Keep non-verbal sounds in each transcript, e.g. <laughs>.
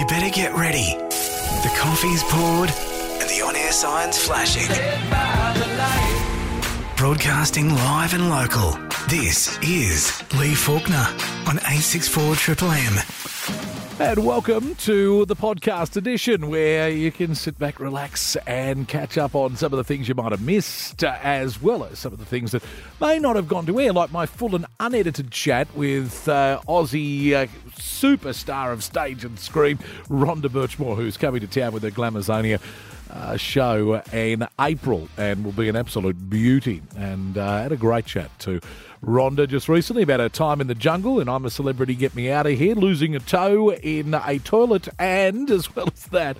You better get ready. The coffee's poured and the on air sign's flashing. Broadcasting live and local. This is Lee Faulkner on 864 Triple M. And welcome to the podcast edition where you can sit back, relax, and catch up on some of the things you might have missed, as well as some of the things that may not have gone to air, like my full and unedited chat with uh, Aussie uh, superstar of stage and screen, Rhonda Birchmore, who's coming to town with her Glamazonia. Uh, show in April and will be an absolute beauty. And uh, had a great chat too. Rhonda just recently about her time in the jungle and I'm a celebrity, get me out of here, losing a toe in a toilet, and as well as that,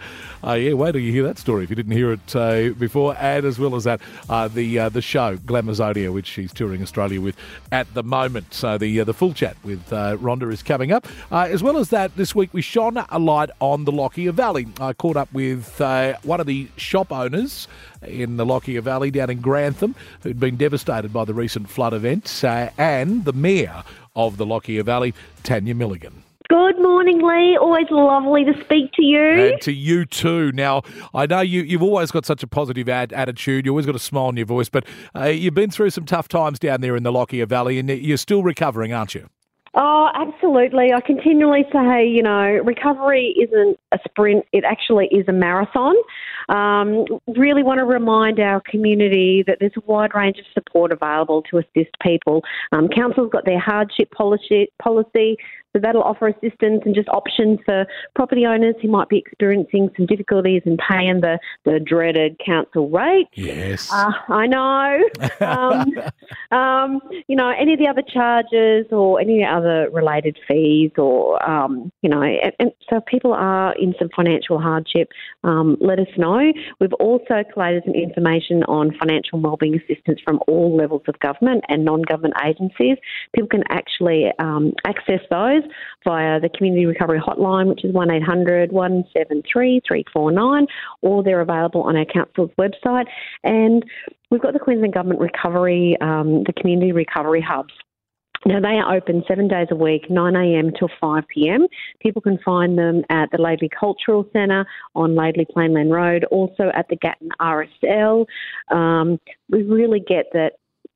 uh, yeah, wait till you hear that story if you didn't hear it uh, before, and as well as that, uh, the uh, the show Glamazonia, which she's touring Australia with at the moment. So the uh, the full chat with uh, Rhonda is coming up, as well as that. This week we shone a light on the Lockyer Valley. I caught up with one of the shop owners in the Lockyer Valley down in Grantham, who'd been devastated by the recent flood events, and the Mayor of the Lockyer Valley, Tanya Milligan. Good morning, Lee. Always lovely to speak to you. And to you too. Now, I know you, you've always got such a positive ad, attitude. You always got a smile on your voice, but uh, you've been through some tough times down there in the Lockyer Valley, and you're still recovering, aren't you? Oh, absolutely. I continually say, you know, recovery isn't a sprint, it actually is a marathon. Um, really want to remind our community that there's a wide range of support available to assist people. Um, Council's got their hardship policy, policy so that'll offer assistance and just options for property owners who might be experiencing some difficulties in paying the, the dreaded council rate. Yes. Uh, I know. <laughs> um, um, you know, any of the other charges or any other related fees or, um, you know, and, and, so if people are in some financial hardship, um, let us know. We've also collated some information on financial wellbeing assistance from all levels of government and non-government agencies. People can actually um, access those via the Community Recovery Hotline, which is 1800 173 349, or they're available on our council's website. And we've got the Queensland Government Recovery, um, the Community Recovery Hubs. Now, they are open seven days a week, 9am till 5pm. People can find them at the Laidley Cultural Centre on Laidley Plainland Road, also at the Gatton RSL. Um, we really get that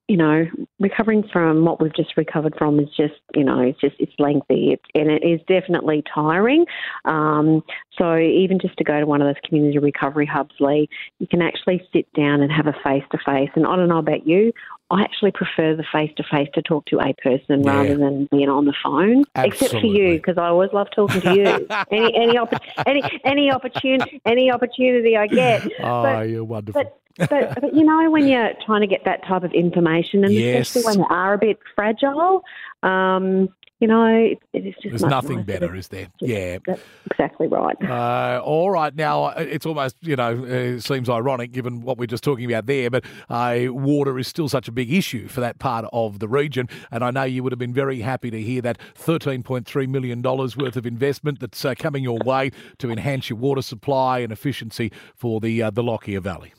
you know, recovering from what we've just recovered from is just, you know, it's just it's lengthy it's, and it is definitely tiring. Um, so even just to go to one of those community recovery hubs, Lee, you can actually sit down and have a face to face. And I don't know about you, I actually prefer the face to face to talk to a person yeah. rather than being on the phone. Absolutely. Except for you, because I always love talking to you. <laughs> any any, opp- any any opportunity any opportunity I get. Oh, but, you're wonderful. But, but, but, you know when you're trying to get that type of information, and yes. especially when they are a bit fragile, um, you know, it, it is just there's nothing better, is there? Yeah, that's exactly right. Uh, all right, now uh, it's almost you know it seems ironic given what we're just talking about there, but uh, water is still such a big issue for that part of the region, and I know you would have been very happy to hear that 13.3 million dollars worth of investment that's uh, coming your way to enhance your water supply and efficiency for the uh, the Lockyer Valley.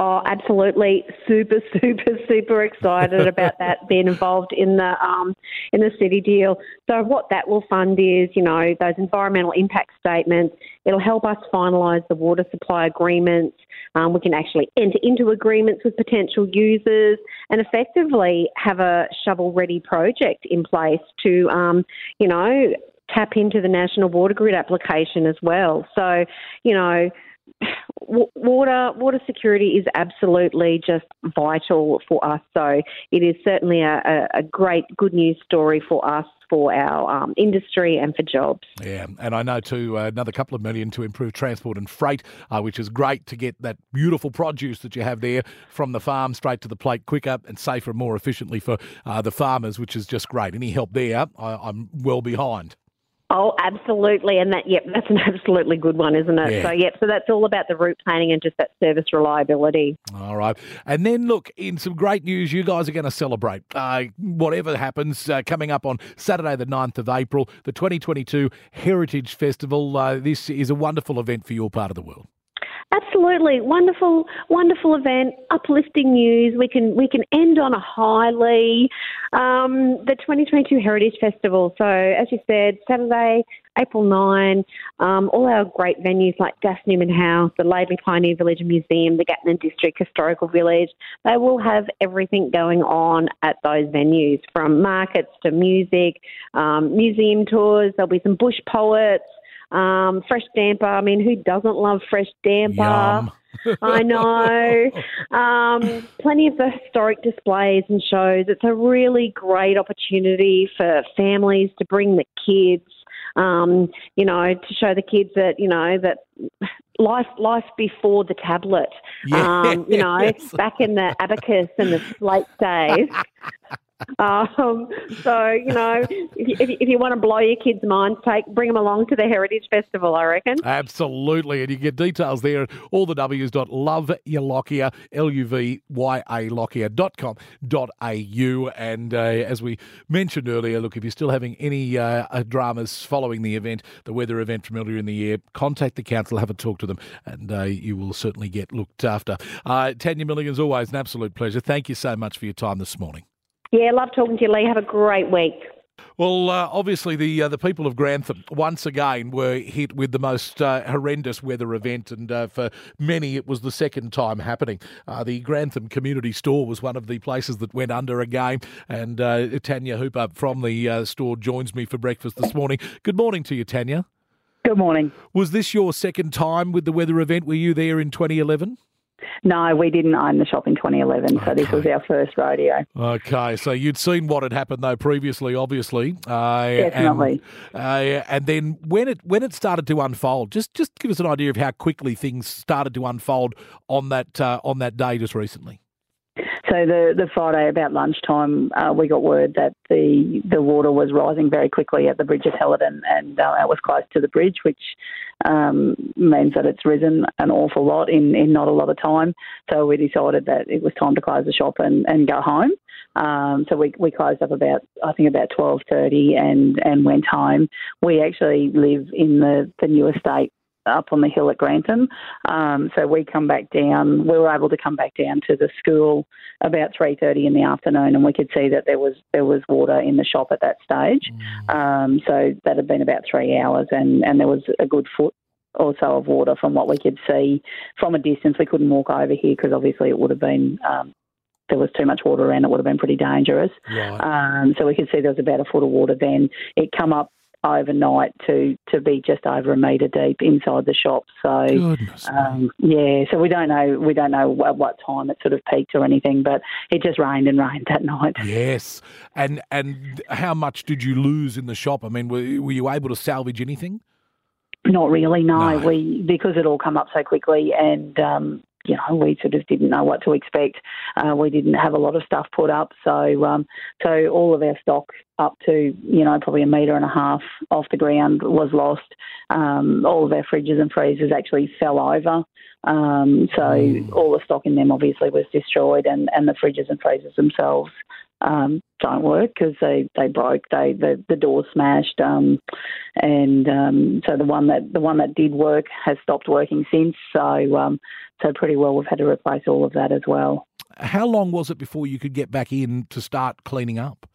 Oh, absolutely! Super, <laughs> super, super excited about that <laughs> being involved in the um, in the city deal. So what that will fund is, you know, those environmental impact statements. It'll help us finalise the water supply agreements. Um, we can actually enter into agreements with potential users and effectively have a shovel-ready project in place to, um, you know, tap into the national water grid application as well. So, you know water water security is absolutely just vital for us. So it is certainly a, a great good news story for us for our um, industry and for jobs. Yeah, and I know too uh, another couple of million to improve transport and freight, uh, which is great to get that beautiful produce that you have there from the farm straight to the plate quicker and safer and more efficiently for uh, the farmers, which is just great. Any help there, I, I'm well behind. Oh, absolutely, and that yep, that's an <laughs> absolutely good one, isn't it? Yeah. So yep, so that's all about the route planning and just that service reliability. All right, and then look, in some great news, you guys are going to celebrate uh, whatever happens uh, coming up on Saturday, the 9th of April, the 2022 Heritage Festival. Uh, this is a wonderful event for your part of the world. Absolutely, wonderful, wonderful event, uplifting news. We can we can end on a high, Lee. Um, the 2022 Heritage Festival. So, as you said, Saturday, April 9. Um, all our great venues like Das Neumann Haus, the Laidley Pioneer Village Museum, the Gatton District Historical Village. They will have everything going on at those venues, from markets to music, um, museum tours. There'll be some bush poets. Um, fresh damper. I mean, who doesn't love fresh damper? <laughs> I know. Um, plenty of the historic displays and shows. It's a really great opportunity for families to bring the kids. Um, you know, to show the kids that you know that life life before the tablet. Um, you <laughs> know, Yes. back in the abacus and the slate days. <laughs> <laughs> Um, so you know, if you, if, you, if you want to blow your kids' minds, take bring them along to the Heritage Festival. I reckon. Absolutely. And you get details there all the W's dot love your Lockyer, L U V Y A Lockyer dot com dot au. And uh, as we mentioned earlier, look, if you're still having any uh, uh, dramas following the event, the weather event from earlier in the year, contact the council, have a talk to them, and uh, you will certainly get looked after. Uh, Tanya Milligan, as always, an absolute pleasure. Thank you so much for your time this morning. Yeah, love talking to you, Lee. Have a great week. Well, uh, obviously, the uh, the people of Grantham once again were hit with the most uh, horrendous weather event, and uh, for many, it was the second time happening. Uh, the Grantham Community Store was one of the places that went under again, and uh, Tanya Hooper from the uh, store joins me for breakfast this morning. Good morning to you, Tanya. Good morning. Was this your second time with the weather event? Were you there in 2011? No, we didn't own the shop in 2011, so this was our first rodeo. Okay, so you'd seen what had happened though previously, obviously. Uh, Definitely. And, uh, and then when it when it started to unfold, just just give us an idea of how quickly things started to unfold on that uh, on that day just recently. So the, the Friday about lunchtime, uh, we got word that the the water was rising very quickly at the bridge at Helidon, and uh, it was close to the bridge, which um, means that it's risen an awful lot in, in not a lot of time. So we decided that it was time to close the shop and, and go home. Um, so we, we closed up about I think about twelve thirty and and went home. We actually live in the the new estate up on the hill at Grantham. Um, so we come back down. We were able to come back down to the school about three thirty in the afternoon, and we could see that there was there was water in the shop at that stage. Um, so that had been about three hours, and and there was a good foot or so of water from what we could see from a distance. We couldn't walk over here because obviously it would have been. Um, there was too much water around. It would have been pretty dangerous. Right. Um, so we could see there was about a foot of water. Then it come up overnight to to be just over a metre deep inside the shop. So um, yeah, so we don't know we don't know at what time it sort of peaked or anything, but it just rained and rained that night. <laughs> Yes, and and how much did you lose in the shop? I mean, were, were you able to salvage anything? Not really, no. No. We because it all come up so quickly, and um, you know we sort of didn't know what to expect. Uh, we didn't have a lot of stuff put up, so um, so all of our stock up to you know probably a metre and a half off the ground was lost. Um, all of our fridges and freezers actually fell over. Um, so all the stock in them obviously was destroyed, and, and the fridges and freezers themselves um, don't work because they, they broke. They the, the door smashed, um, and um, so the one that the one that did work has stopped working since. So um, so pretty well we've had to replace all of that as well. How long was it before you could get back in to start cleaning up?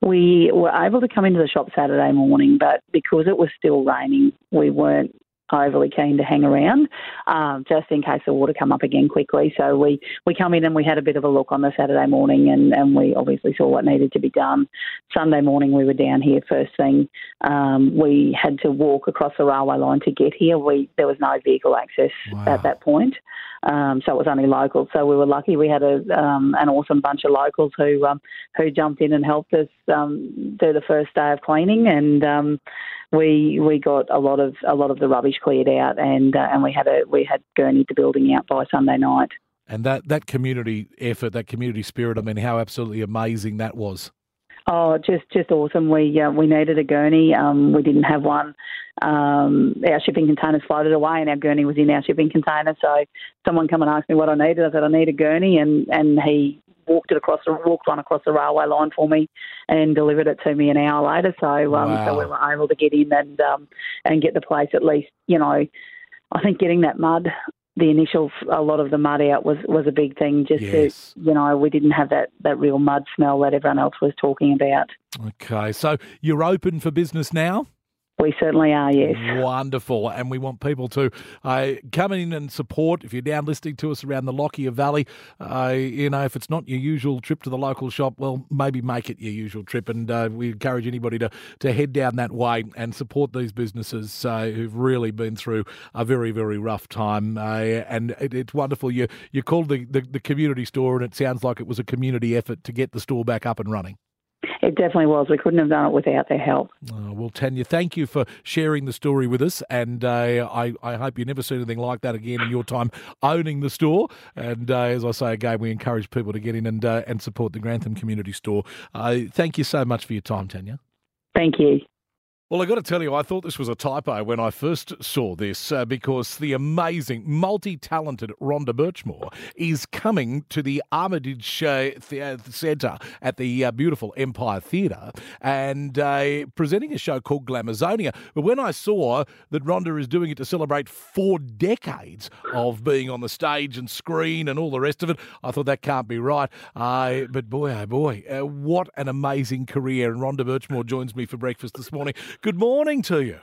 We were able to come into the shop Saturday morning, but because it was still raining, we weren't overly keen to hang around, um, just in case the water come up again quickly. So we, we come in and we had a bit of a look on the Saturday morning, and, and we obviously saw what needed to be done. Sunday morning we were down here first thing. Um, we had to walk across the railway line to get here. We there was no vehicle access Wow. at that point. Um, so it was only local. So we were lucky. We had a um, an awesome bunch of locals who um, who jumped in and helped us um, do the first day of cleaning, and um, we we got a lot of a lot of the rubbish cleared out, and uh, and we had a we had gurneyed the building out by Sunday night. And that, that community effort, that community spirit, I mean, how absolutely amazing that was. Oh, just just awesome. We uh, we needed a gurney. Um, we didn't have one. Um, our shipping containers floated away, and our gurney was in our shipping container. So someone come and asked me what I needed. I said I need a gurney, and and he walked it across the walked one across the railway line for me, and delivered it to me an hour later. So um, Wow. so we were able to get in and um, and get the place at least. You know, I think getting that mud the initial, a lot of the mud out was, was a big thing. Just Yes. to, you know, we didn't have that, that real mud smell that everyone else was talking about. Okay, so you're open for business now? We certainly are, yes. Wonderful. And we want people to uh, come in and support. If you're down listening to us around the Lockyer Valley, uh, you know, if it's not your usual trip to the local shop, well, maybe make it your usual trip. And uh, we encourage anybody to, to head down that way and support these businesses uh, who've really been through a very, very rough time. Uh, and it, it's wonderful. You, you called the, the, the community store, and it sounds like it was a community effort to get the store back up and running. It definitely was. We couldn't have done it without their help. Uh, well, Tanya, thank you for sharing the story with us, and uh, I, I hope you never see anything like that again in your time owning the store. And uh, as I say again, we encourage people to get in and uh, and support the Grantham Community Store. Uh, thank you so much for your time, Tanya. Thank you. Well, I've got to tell you, I thought this was a typo when I first saw this uh, because the amazing, multi-talented Rhonda Birchmore is coming to the Armitage uh, the- Centre at the uh, beautiful Empire Theatre and uh, presenting a show called Glamazonia. But when I saw that Rhonda is doing it to celebrate four decades of being on the stage and screen and all the rest of it, I thought that can't be right. Uh, but boy, oh boy, uh, what an amazing career! And Rhonda Birchmore joins me for breakfast this morning. Good morning to you.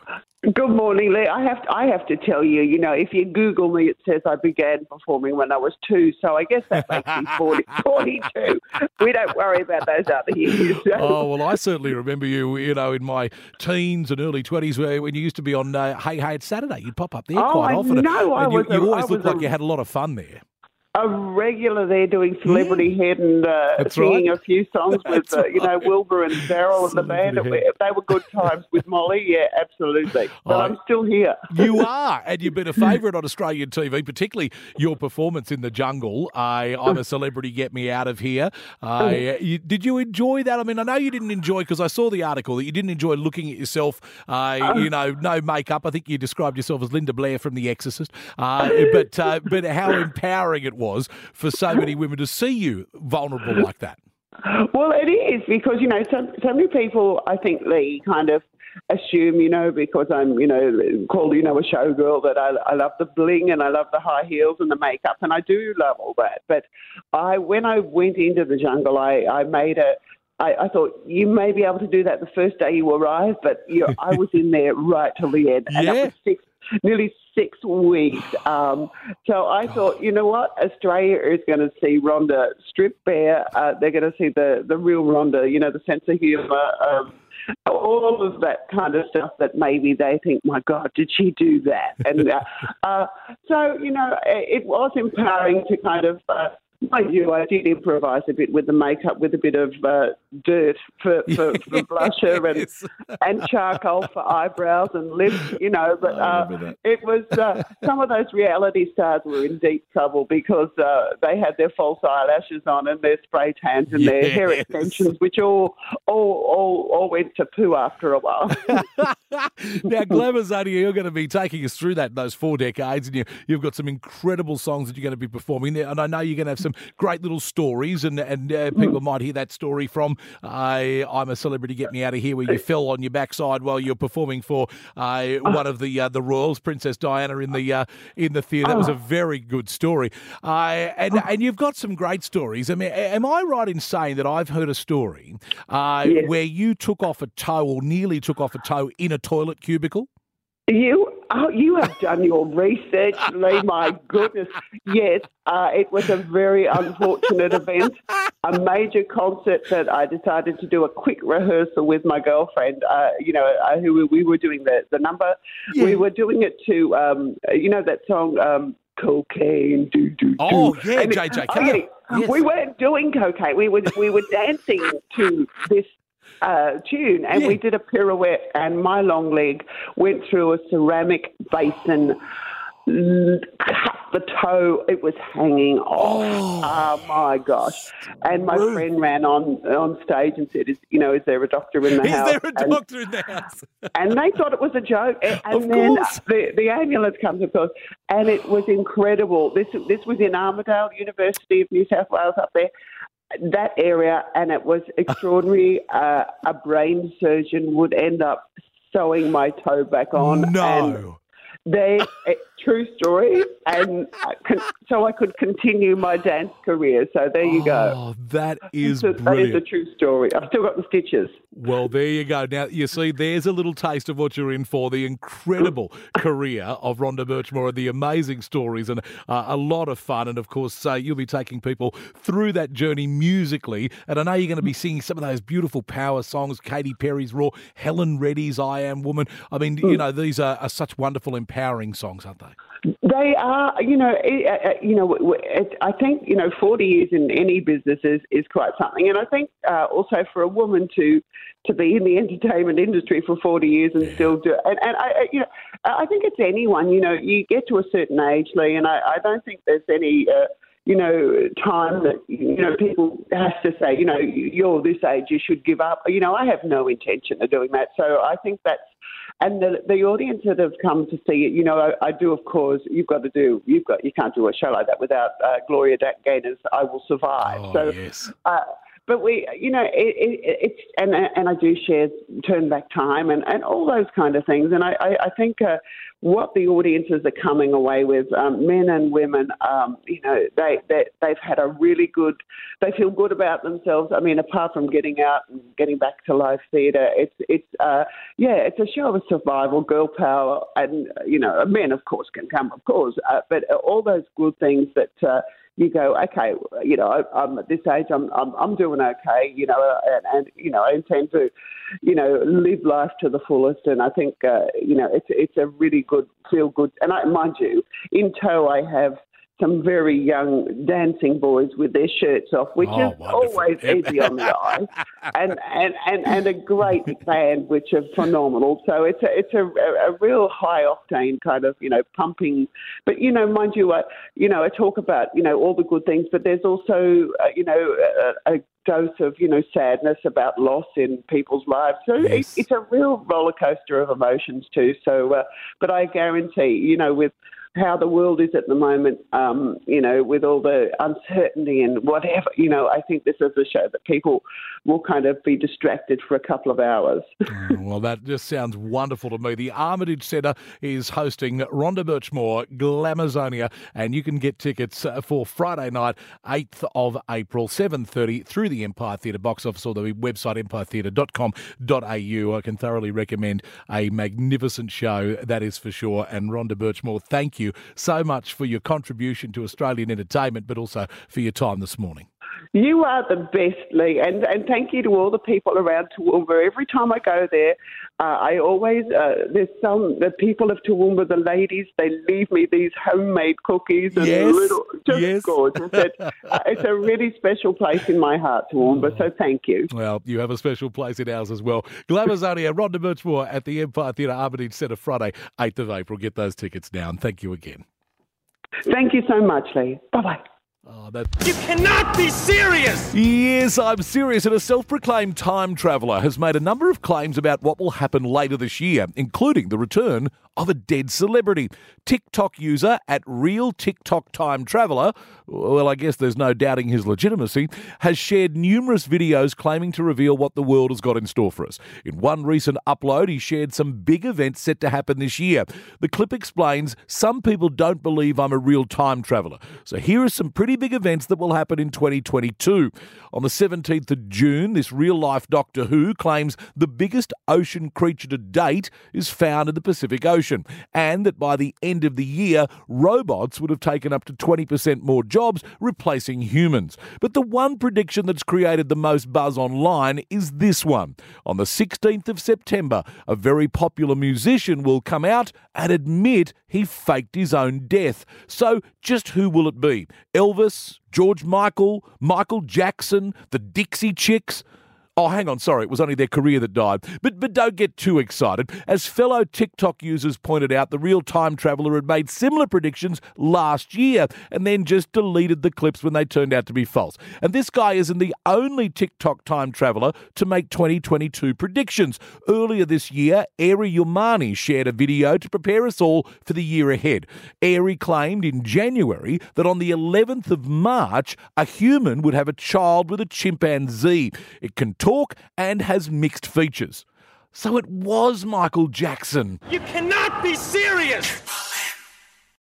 Good morning, Lee. I have to, I have to tell you, you know, if you Google me, it says I began performing when I was two, so I guess that makes me <laughs> 40, 42. We don't worry about those other years. <laughs> Oh well, I certainly remember you. You know, in my teens and early twenties, where when you used to be on uh, Hey Hey it's Saturday, you'd pop up there Oh, quite I often. know, I and you, was a- you I always looked like you had a lot of fun there. A regular there doing Celebrity Head and uh, singing right. a few songs <laughs> with, uh, you know, right. Wilbur and Daryl and the band. It- They were good times with Molly, yeah, absolutely. <laughs> But I- I'm still here. You are, and you've been a <laughs> favourite on Australian TV, particularly your performance in the jungle. I, I'm a celebrity, get me out of here. Uh, you, did you enjoy that? I mean, I know you didn't enjoy because I saw the article that you didn't enjoy looking at yourself. Uh, you know, no makeup. I think you described yourself as Linda Blair from The Exorcist. Uh, but uh, but how empowering it was for so many women to see you vulnerable like that. Well, it is because you know so, so many people. I think they kind of assume you know because I'm you know called you know a showgirl that I, I love the bling and I love the high heels and the makeup and I do love all that. But I when I went into the jungle, I I made a. I, I thought you may be able to do that the first day you arrive, but you know, I was in there right till the end, and Yeah. that was six, nearly six weeks. <sighs> Um, so I thought, you know what, Australia is going to see Rhonda strip bare. Uh, they're going to see the the real Rhonda. You know, the sense of humour. Um, all of that kind of stuff that maybe they think, my God, did she do that? And uh, <laughs> uh, so, you know, it was empowering to kind of. Uh, Mind you, I did improvise a bit with the makeup, with a bit of uh, dirt for, for, <laughs> for blusher and Yes. and charcoal for eyebrows and lips, you know. <laughs> But uh, it was uh, some of those reality stars were in deep trouble because uh, they had their false eyelashes on and their spray tans and their hair extensions, which all all all, all went to poo after a while. <laughs> now, Glamazonia, you're going to be taking us through that those four decades, and you, you've got some incredible songs that you're going to be performing there. And I know you're going to have some great little stories, and and uh, people might hear that story from uh, "I'm a Celebrity, Get Me Out of Here," where you fell on your backside while you're performing for uh, one of the uh, the royals, Princess Diana, in the uh, in the theatre. That was a very good story, uh, and and you've got some great stories. I mean, am I right in saying that I've heard a story uh, Yes. where you took off a toe or nearly took off a toe in a toilet cubicle? You oh, you have done your research, Lee. <laughs> My goodness, yes, uh, it was a very unfortunate event. A major concert that I decided to do a quick rehearsal with my girlfriend. Uh, you know, uh, who we- we were doing the the number. Yeah. We were doing it to um, you know that song. Um, Cocaine, do do do. Oh, yeah, And JJ oh, Cale. yeah, Yes. We weren't doing cocaine. We were we were dancing to this uh, tune, and Yeah. we did a pirouette, and my long leg went through a ceramic basin, cut the toe. It was hanging off. Oh, my gosh! And my rude. friend ran on on stage and said, "Is you know, is there a doctor in the Is house?" Is there a And- doctor in the house? <laughs> and they thought it was a joke. And, and Of then course. the, the ambulance comes, of course, and it was incredible. This this was in Armidale, University of New South Wales, up there, that area, and it was extraordinary. uh, a brain surgeon would end up sewing my toe back on. And no. they it true story, and I con- so I could continue my dance career. So there you go. Oh, that is So that is a true story. I've still got the stitches. Well, there you go. Now, you see, there's a little taste of what you're in for the incredible career of Rhonda Birchmore and the amazing stories and uh, a lot of fun. And of course, uh, you'll be taking people through that journey musically. And I know you're going to be singing some of those beautiful power songs Katy Perry's Roar, Helen Reddy's I Am Woman. I mean, you know, these are, are such wonderful, empowering songs, aren't they? They are, you know, uh, uh, you know. I think you know, forty years in any business is, is quite something, and I think uh, also for a woman to to be in the <laughs> entertainment industry for forty years and still do, and, and I, I- you know, I think it's anyone. You know, you get to a certain age, Lee, and I, I don't think there's any. Uh, you know, time that you know people have to say, you know, you're this age, you should give up. You know, I have no intention of doing that. So I think that's and the the audience that have come to see it, you know, I, I do, of course. You've got to do. You've got. You can't do a show like that without uh, Gloria Gaynor's "I Will Survive." Oh, so, yes. uh, but we, you know, it, it, it's and and I do Cher turn back time and, and all those kind of things. And I I, I think uh, what the audiences are coming away with, um, men and women, um, you know, they, they they've had a really good. They feel good about themselves. I mean, apart from getting out and getting back to live theatre, it's it's uh, yeah, it's a show of survival, girl power, and you know, men of course can come, of course, uh, but all those good things that. Uh, you go, okay, you know, I'm at this age, I'm, I'm, I'm doing okay, you know, and, and, you know, I intend to, you know, live life to the fullest. And I think, uh, you know, it's, it's a really good, feel good. And I, mind you, in tow, I have some very young dancing boys with their shirts off, which Oh, is wonderful. always easy on the <laughs> eye, and, and, and, and a great band, which are phenomenal. So it's a, it's a, a real high octane kind of, you know, pumping. But, you know, mind you, I, you know, I talk about, you know, all the good things, but there's also, uh, you know, a, a dose of, you know, sadness about loss in people's lives. So Yes. it, it's a real roller coaster of emotions too. So, uh, but I guarantee, you know, with how the world is at the moment, um, you know, with all the uncertainty and whatever, you know, I think this is a show that people will kind of be distracted for a couple of hours. <laughs> Well, that just sounds wonderful to me. The Armitage Centre is hosting Rhonda Birchmore, Glamazonia, and you can get tickets uh, for Friday night, 8th of April, 7.30 through the Empire Theatre box office or the website empiretheatre.com.au. I can thoroughly recommend a magnificent show, that is for sure. And Rhonda Birchmore, thank you so much for your contribution to Australian entertainment, but also for your time this morning. You are the best, Lee, and and thank you to all the people around Toowoomba. Every time I go there, uh, I always uh, there's some the people of Toowoomba, the ladies, they leave me these homemade cookies and Yes, little just yes. gorgeous. It's, uh, it's a really special place in my heart, Toowoomba. So thank you. Well, you have a special place in ours as well. Glamazonia, Rhonda Birchmore at the Empire Theatre Armitage Centre Friday, 8th of April. Get those tickets now, and thank you again. Thank you so much, Lee. Bye bye. Oh, You cannot be serious! Yes, I'm serious. And a self proclaimed time traveller has made a number of claims about what will happen later this year, including the return of a dead celebrity. TikTok user at Real TikTok Time Traveller, well, I guess there's no doubting his legitimacy, has shared numerous videos claiming to reveal what the world has got in store for us. In one recent upload, he shared some big events set to happen this year. The clip explains some people don't believe I'm a real time traveller. So here are some pretty big events that will happen in 2022. On the 17th of June, this real life Doctor Who claims the biggest ocean creature to date is found in the Pacific Ocean, and that by the end of the year, robots would have taken up to 20% more jobs, replacing humans. But the one prediction that's created the most buzz online is this one. On the 16th of September, a very popular musician will come out and admit he faked his own death. So, just who will it be? Elvis, George Michael, Michael Jackson, the Dixie Chicks? Oh, hang on, sorry, it was only their career that died. But but don't get too excited. As fellow TikTok users pointed out, the real time traveller had made similar predictions last year and then just deleted the clips when they turned out to be false. And this guy isn't the only TikTok time traveller to make 2022 predictions. Earlier this year, Ari Yumani shared a video to prepare us all for the year ahead. Ari claimed in January that on the 11th of March, a human would have a child with a chimpanzee. It can talk and has mixed features. So it was Michael Jackson. You cannot be serious!